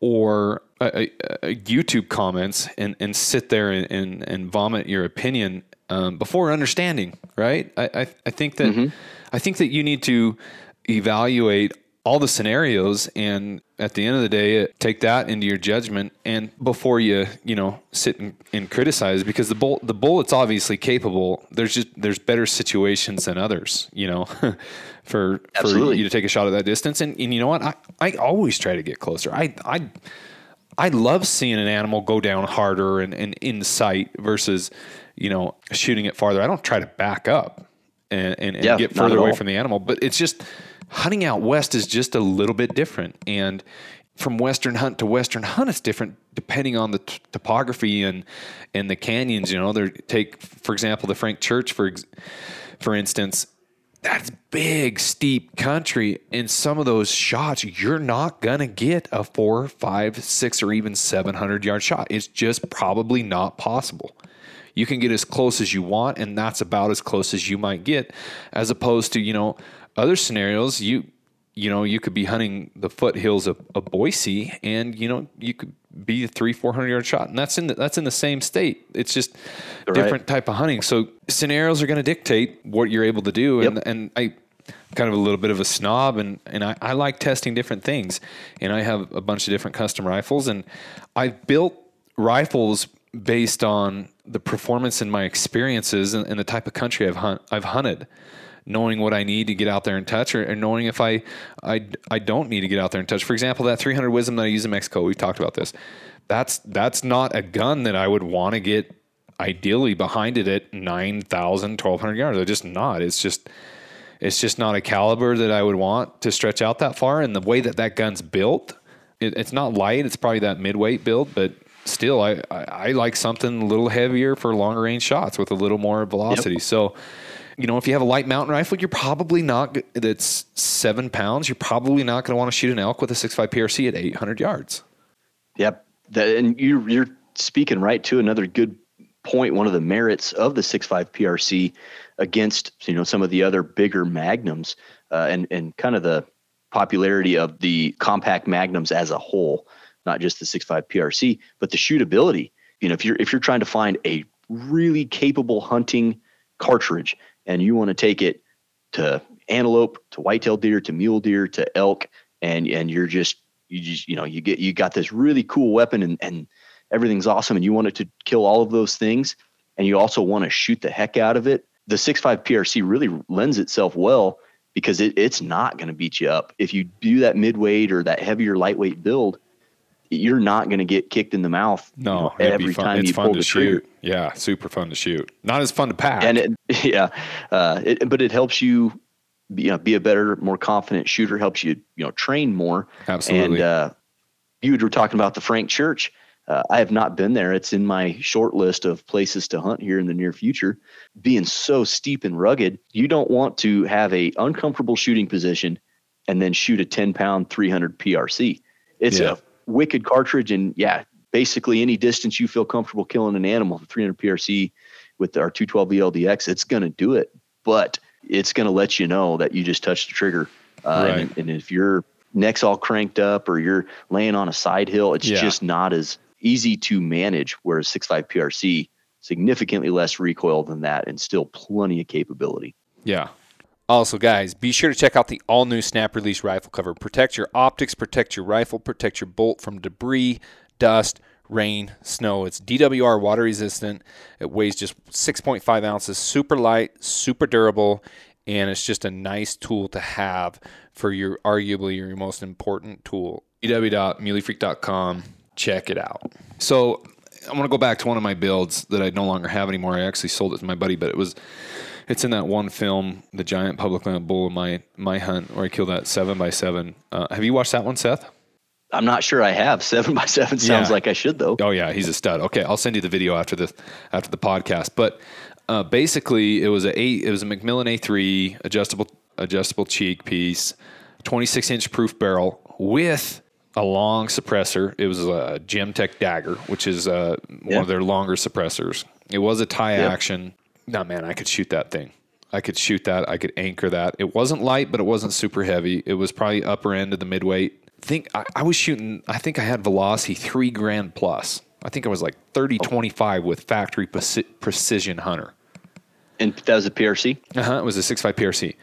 or a, a, a YouTube comments and, and sit there and, and, and vomit your opinion um, before understanding, right? I, I, I think that mm-hmm. I think that you need to evaluate all the scenarios and at the end of the day take that into your judgment and before you you know sit and, and criticize because the bull the bullet's obviously capable. There's just there's better situations than others you know for Absolutely. for you to take a shot at that distance. And, and you know what? I, I always try to get closer. I I I love seeing an animal go down harder and, and in sight versus you know, shooting it farther. I don't try to back up and, and, and yeah, get further away from the animal, but it's just hunting out west is just a little bit different. And from western hunt to western hunt, it's different depending on the t- topography and and the canyons. You know, they take for example the Frank Church for for instance. That's big, steep country. In some of those shots, you're not gonna get a four, five, six, or even seven hundred yard shot. It's just probably not possible you can get as close as you want and that's about as close as you might get as opposed to you know other scenarios you you know you could be hunting the foothills of, of boise and you know you could be a three four hundred yard shot. And that's in the, that's in the same state. It's just right. different type of hunting. So scenarios are going to dictate what you're able to do. Yep. and and i kind of a little bit of a snob and, and I, I like testing different things. And i have a bunch of different custom rifles and i've built rifles based on the performance and my experiences and, and, the type of country I've hunt, I've hunted, knowing what I need to get out there and touch, or, or, knowing if I, I I don't need to get out there and touch. For example, that 300 WSM that I use in Mexico, we've talked about this. That's that's not a gun that I would want to get ideally behind it at 9,000, 1,200 yards. I just not. It's just it's just not a caliber that I would want to stretch out that far. And the way that that gun's built, it, it's not light. It's probably that mid-weight build, but still, I, I, I, like something a little heavier for longer range shots with a little more velocity. Yep. So, you know, if you have a light mountain rifle, you're probably not, that's seven pounds, you're probably not going to want to shoot an elk with a 6.5 PRC at 800 yards. Yep. That, and you, you're speaking right to another good point. One of the merits of the 6.5 PRC against, you know, some of the other bigger magnums uh, and, and kind of the popularity of the compact magnums as a whole not just the 6.5 PRC, but the shootability. You know, if you're if you're trying to find a really capable hunting cartridge and you want to take it to antelope, to whitetail deer, to mule deer, to elk, and and you're just you just you know you get you got this really cool weapon and and everything's awesome and you want it to kill all of those things and you also want to shoot the heck out of it the 6.5 prc really lends itself well because it, it's not going to beat you up. If you do that midweight or that heavier lightweight build you're not going to get kicked in the mouth no you know, every time it's you fun pull to the shoot. trigger. yeah super fun to shoot. Not as fun to pack. And it, yeah uh, it, but it helps you be, you know, be a better more confident shooter helps you you know train more. Absolutely. And uh, you were talking about the frank church. Uh, i have not been there. It's in my short list of places to hunt here in the near future. Being so steep and rugged you don't want to have a uncomfortable shooting position and then shoot a 10 pound 300 prc it's Yeah. a wicked cartridge and yeah basically any distance you feel comfortable killing an animal the 300 prc with our 212 ELDX it's going to do it but it's going to let you know that you just touched the trigger uh, Right. and, and if your neck's all cranked up or you're laying on a side hill it's Yeah. just not as easy to manage whereas 6.5 prc significantly less recoil than that and still plenty of capability yeah Also, guys, be sure to check out the all new snap release rifle cover. Protect your optics, protect your rifle, protect your bolt from debris, dust, rain, snow. It's DWR water resistant. It weighs just 6.5 ounces, super light, super durable, and it's just a nice tool to have for your arguably your most important tool. www.muleyfreak.com. Check it out. So I want to go back to one of my builds that I no longer have anymore. I actually sold it to my buddy, but it was it's in that one film, the giant public land bull in my my hunt where I killed that seven by seven. Uh, have you watched that one, Seth? i'm not sure i have seven by seven sounds Yeah. like i should though Oh yeah, he's a stud. Okay, I'll send you the video after the after the podcast. But uh, basically, it was a eight, it was a McMillan A3 adjustable adjustable cheek piece, 26 inch proof barrel with a long suppressor. It was a Gemtech Dagger, which is uh, one of their longer suppressors. It was a tie Yep. action. No man, I could shoot that thing. I could shoot that. I could anchor that. It wasn't light, but it wasn't super heavy. It was probably upper end of the midweight. think I, I was shooting. I think I had velocity three grand plus. I think I was like 30, 25 with factory preci- precision hunter. and that was a prc Uh huh. It was a six five PRC,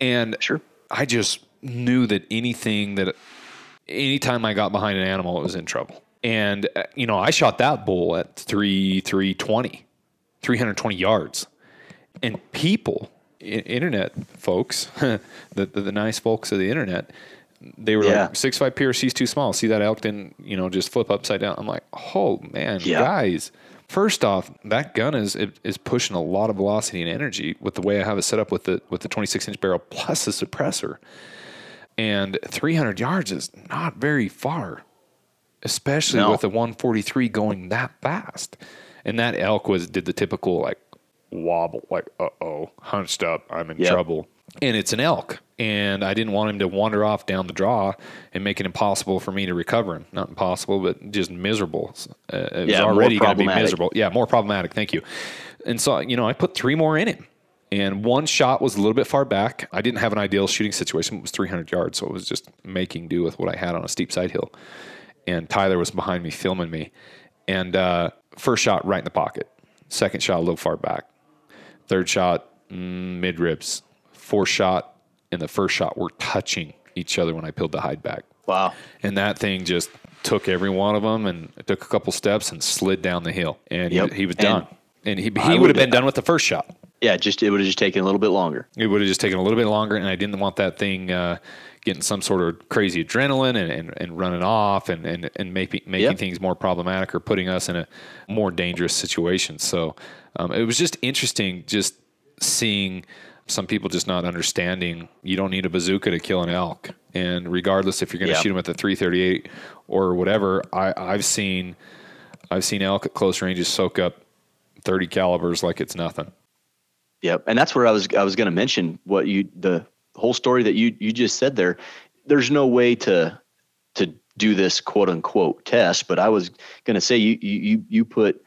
and Sure. I just knew that anything that, anytime I got behind an animal, it was in trouble. And uh, you know, I shot that bull at three three twenty, 320 yards, and people, i- internet folks, the, the the nice folks of the internet, they were Yeah. like six five PRC's too small. See that elk didn't you know just flip upside down. I'm like, oh man, Yeah. guys. First off, that gun is is pushing a lot of velocity and energy with the way I have it set up with the with the 26 inch barrel plus the suppressor. And 300 yards is not very far, especially No. with a 143 going that fast. And that elk was did the typical like wobble, like uh oh, hunched up, I'm in Yep. trouble. And it's an elk, and I didn't want him to wander off down the draw and make it impossible for me to recover him. Not impossible, but just miserable. Uh, it was Yeah, more already going to be miserable. Yeah, more problematic. Thank you. And so, you know, I put three more in him. And one shot was a little bit far back. I didn't have an ideal shooting situation. It was 300 yards, so it was just making do with what I had on a steep side hill. And Tyler was behind me filming me. And uh, first shot right in the pocket. Second shot a little far back. Third shot mm, mid ribs. Fourth shot and the first shot were touching each other when I peeled the hide back. wow And that thing just took every one of them and took a couple steps and slid down the hill. And Yep. he, he was done. And he, he would have been done with the first shot. Yeah just it would have just taken a little bit longer It would have just taken a little bit longer, and I didn't want that thing uh, getting some sort of crazy adrenaline and, and, and running off and, and, and making, making Yep. things more problematic or putting us in a more dangerous situation. So um, it was just interesting just seeing some people just not understanding you don't need a bazooka to kill an elk. And regardless if you're going to Yeah. shoot them at the 338 or whatever, I, I've seen I've seen elk at close ranges soak up 30 calibers like it's nothing. Yep, and that's where I was I was going to mention what you the whole story that you you just said there. There's no way to to do this quote unquote test, but I was going to say you you you put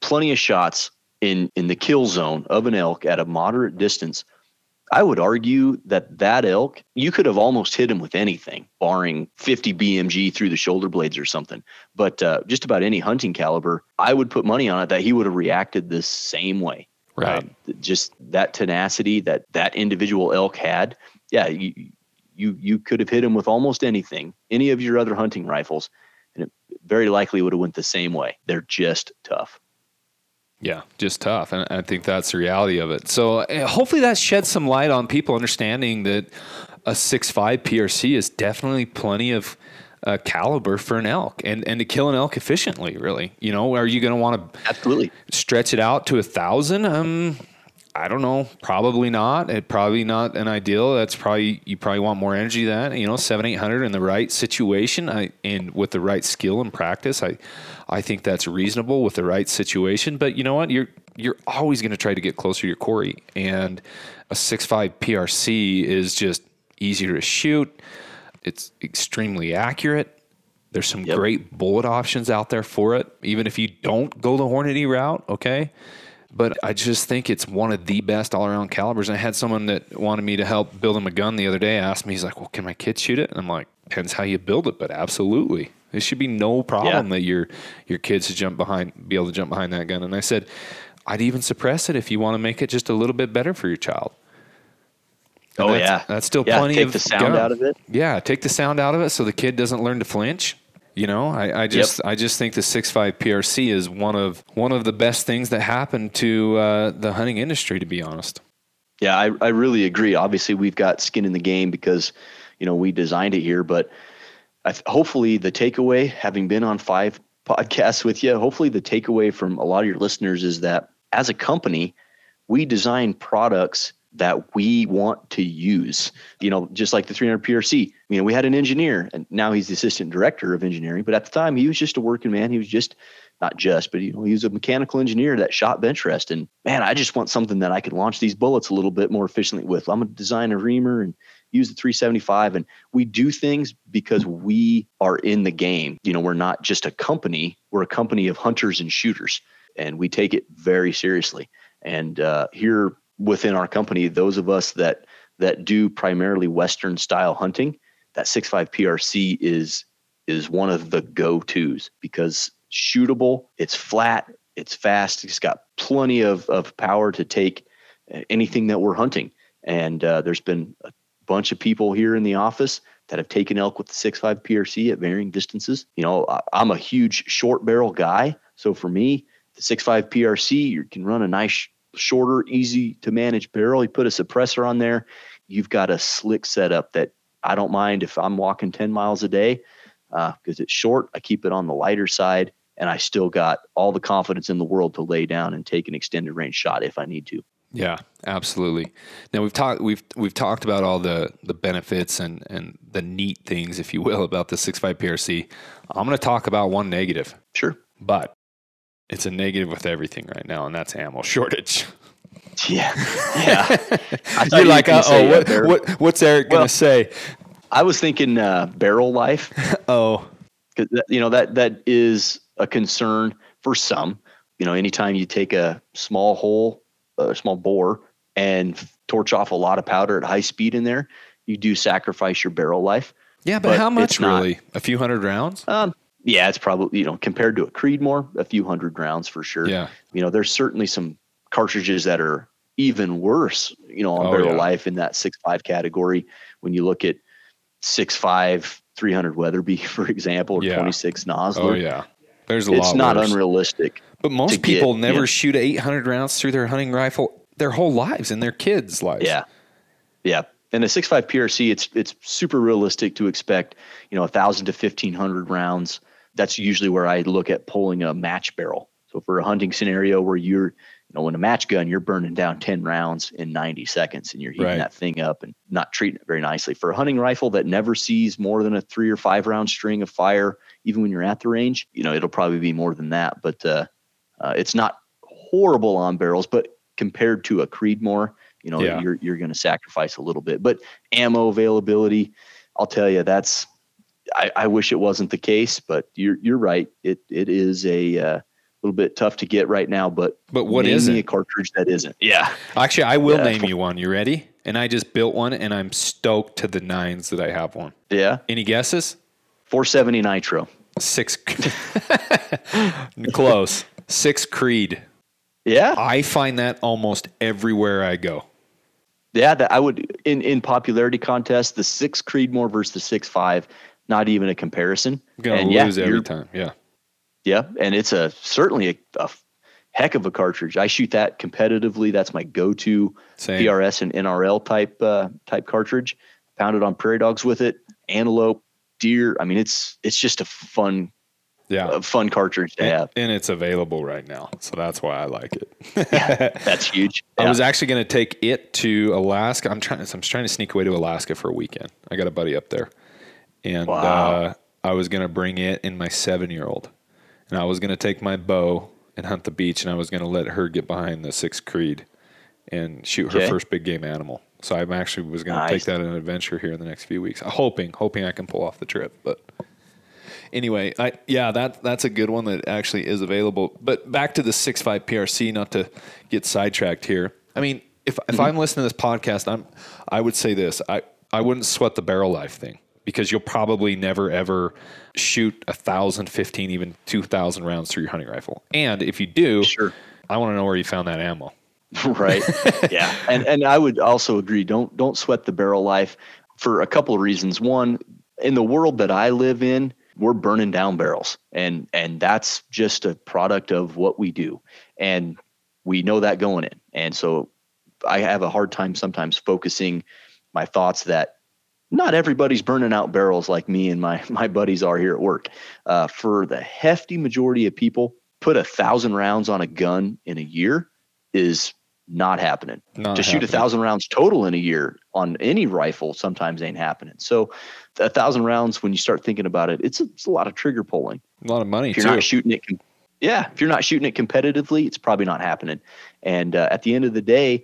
plenty of shots in in the kill zone of an elk at a moderate distance. I would argue that that elk you could have almost hit him with anything, barring 50 BMG through the shoulder blades or something. But uh, just about any hunting caliber, I would put money on it that he would have reacted the same way Right. um, just that tenacity that that individual elk had yeah you, You you could have hit him with almost anything, any of your other hunting rifles, and it very likely would have went the same way. They're just tough. Yeah, just tough, and I think that's the reality of it. So uh, hopefully that sheds some light on people understanding that a six five PRC is definitely plenty of uh, caliber for an elk and, and to kill an elk efficiently, really. You know, are you going to want to absolutely stretch it out to a thousand? Um, I don't know. Probably not. It probably not an ideal. That's probably you probably want more energy than that. You know, seven eight hundred in the right situation, I, and with the right skill and practice, I I think that's reasonable with the right situation. But you know what? You're you're always going to try to get closer to your quarry, and a six five PRC is just easier to shoot. It's extremely accurate. There's some yep. great bullet options out there for it, even if you don't go the Hornady route. Okay. But I just think it's one of the best all around calibers. And I had someone that wanted me to help build him a gun the other day asked me, he's like, Well, can my kid shoot it? And I'm like, Depends how you build it, but absolutely. It should be no problem yeah. that your your kids to jump behind be able to jump behind that gun. And I said, I'd even suppress it if you want to make it just a little bit better for your child. And oh that's, yeah, that's still yeah, plenty take of the sound out of it. Yeah, take the sound out of it so the kid doesn't learn to flinch. You know, I, I just yep. I just think the six five PRC is one of one of the best things that happened to uh, the hunting industry. To be honest. Yeah, I, I really agree. Obviously, we've got skin in the game because you know we designed it here, but th- hopefully the takeaway, having been on five podcasts with you, hopefully the takeaway from a lot of your listeners is that as a company, we design products that we want to use. You know, just like the 300 PRC. You know, we had an engineer, and now he's the assistant director of engineering. But at the time, he was just a working man. He was just not just, but you know, he was a mechanical engineer that shot bench rest. And man, I just want something that I could launch these bullets a little bit more efficiently with. I'm gonna design a reamer and use the 375. And we do things because we are in the game. You know, we're not just a company. We're a company of hunters and shooters, and we take it very seriously. And uh, here within our company, those of us that that do primarily Western style hunting, that 6.5 PRC is is one of the go-tos because shootable, it's flat, it's fast, it's got plenty of, of power to take anything that we're hunting. And uh, there's been a bunch of people here in the office that have taken elk with the 6.5 PRC at varying distances. You know, I'm a huge short barrel guy. So for me, the 6.5 PRC, you can run a nice shorter, easy to manage barrel. You put a suppressor on there, you've got a slick setup that I don't mind if I'm walking 10 miles a day because uh, it's short. I keep it on the lighter side, and I still got all the confidence in the world to lay down and take an extended range shot if I need to. Yeah, absolutely. Now we've talked we've we've talked about all the the benefits and and the neat things, if you will, about the 6.5 PRC. I'm going to talk about one negative. Sure, but it's a negative with everything right now, and that's ammo shortage. Yeah, yeah. You're like, uh oh, what, what, what's Erik well, gonna say? I was thinking uh, barrel life. oh, because you know that that is a concern for some. You know, anytime you take a small hole, a small bore, and torch off a lot of powder at high speed in there, you do sacrifice your barrel life. Yeah, but, but how much really? Not, a few hundred rounds? Um, yeah, it's probably you know compared to a Creedmoor, a few hundred rounds for sure. Yeah, you know, there's certainly some cartridges that are even worse, you know, on oh, barrel yeah. life in that six five category. When you look at six five, 300 Weatherby, for example, or yeah. 26 Nosler. Oh yeah, there's a it's lot. It's not worse. unrealistic. But most people get, never know, shoot 800 rounds through their hunting rifle their whole lives and their kids' lives. Yeah, yeah. And a 6.5 PRC, it's it's super realistic to expect, you know, a thousand to 1500 rounds that's usually where I look at pulling a match barrel. So for a hunting scenario where you're, you know, in a match gun, you're burning down 10 rounds in 90 seconds and you're heating right. that thing up and not treating it very nicely. For a hunting rifle that never sees more than a three or five round string of fire, even when you're at the range, you know, it'll probably be more than that. But uh, uh, it's not horrible on barrels, but compared to a Creedmoor, you know, yeah. you're, you're going to sacrifice a little bit. But ammo availability, I'll tell you, that's I, I, wish it wasn't the case, but you're you're right. It it is a uh, little bit tough to get right now. But but what is a cartridge that isn't? Yeah, actually, I will yeah. name you one. You ready? And I just built one, and I'm stoked to the nines that I have one. Yeah. Any guesses? 470 nitro. Six. Close. Six Creed. Yeah. I find that almost everywhere I go. Yeah, that I would in in popularity contest, the six Creedmoor versus the six five, not even a comparison. You're gonna and yeah, lose every time. Yeah. Yeah, and it's a certainly a, a heck of a cartridge. I shoot that competitively. That's my go-to Same. PRS and NRL type uh, type cartridge. Pounded on prairie dogs with it, antelope, deer. I mean, it's it's just a fun Yeah. a fun cartridge to And, have. and it's available right now. So that's why I like it. That's huge. I was actually going to take it to Alaska. I'm trying. I'm trying to sneak away to Alaska for a weekend. I got a buddy up there, and Wow. uh, I was going to bring it in my seven year old, and I was going to take my bow and hunt the beach, and I was going to let her get behind the six Creed and shoot her Okay. first big game animal. So I'm actually was going to Nice. take that an adventure here in the next few weeks, I'm hoping hoping I can pull off the trip, but. Anyway, I yeah, that that's a good one that actually is available. But back to the six five PRC, not to get sidetracked here. I mean, if if I'm listening to this podcast, I'm I would say this. I I wouldn't sweat the barrel life thing because you'll probably never ever shoot a thousand, fifteen, even two thousand rounds through your hunting rifle. And if you do, Sure. I want to know where you found that ammo. right yeah and and i would also agree don't don't sweat the barrel life for a couple of reasons one in the world that i live in we're burning down barrels and and that's just a product of what we do and we know that going in and so i have a hard time sometimes focusing my thoughts that not everybody's burning out barrels like me and my my buddies are here at work uh, for the hefty majority of people put a thousand rounds on a gun in a year is not happening. Not to shoot a thousand rounds total in a year on any rifle sometimes ain't happening. So a thousand rounds, when you start thinking about it, it's a, it's a lot of trigger pulling. A lot of money If you're too. not shooting it, yeah, if you're not shooting it competitively, it's probably not happening. And uh, at the end of the day,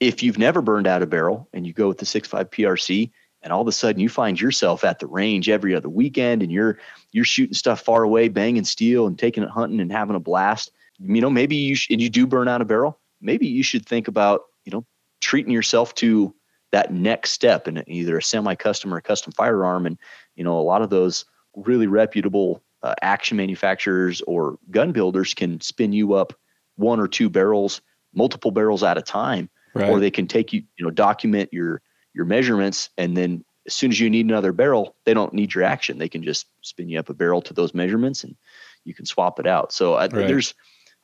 if you've never burned out a barrel and you go with the 6.5 PRC, and all of a sudden you find yourself at the range every other weekend, and you're you're shooting stuff far away, banging steel, and taking it hunting and having a blast. You know, maybe you sh- and you do burn out a barrel. Maybe you should think about you know treating yourself to that next step in either a semi-custom or a custom firearm. And you know, a lot of those really reputable uh, action manufacturers or gun builders can spin you up one or two barrels, multiple barrels at a time, right. or they can take you, you know, document your your measurements, and then as soon as you need another barrel, they don't need your action. They can just spin you up a barrel to those measurements, and you can swap it out. So I, Right. there's,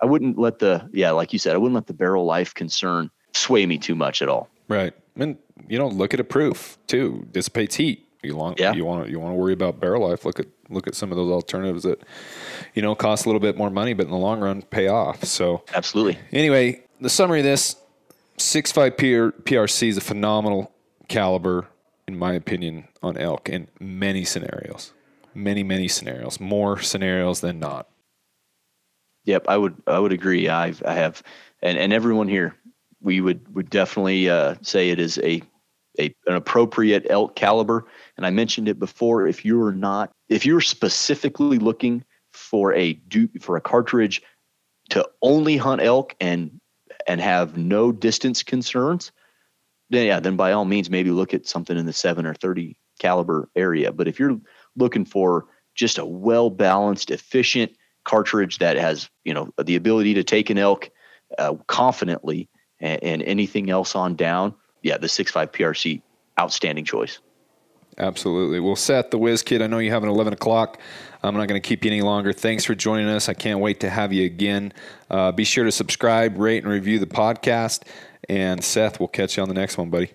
I wouldn't let the yeah, like you said, I wouldn't let the barrel life concern sway me too much at all. Right. And you know, look at a proof too. Dissipates heat. You want Yeah. you want you want to worry about barrel life. Look at look at some of those alternatives that you know cost a little bit more money, but in the long run pay off. So Absolutely. anyway, the summary of this: six five PR, PRC is a phenomenal caliber, in my opinion, on elk in many scenarios. Many many scenarios. More scenarios than not. Yep, I would I would agree. I've I have and, and everyone here, we would would definitely uh, say it is a, a an appropriate elk caliber. And I mentioned it before. If you're not if you're specifically looking for a do for a cartridge to only hunt elk and and have no distance concerns, yeah, then by all means maybe look at something in the seven or thirty caliber area. But if you're looking for just a well balanced, efficient cartridge that has you know the ability to take an elk uh, confidently and, and anything else on down, yeah, the 6.5 PRC, outstanding choice. Absolutely. Well, Seth, the Whiz Kid, I know you have an 11 o'clock. I'm not going to keep you any longer. Thanks for joining us. I can't wait to have you again. Uh, be sure to subscribe, rate, and review the podcast. And Seth, we'll catch you on the next one, buddy.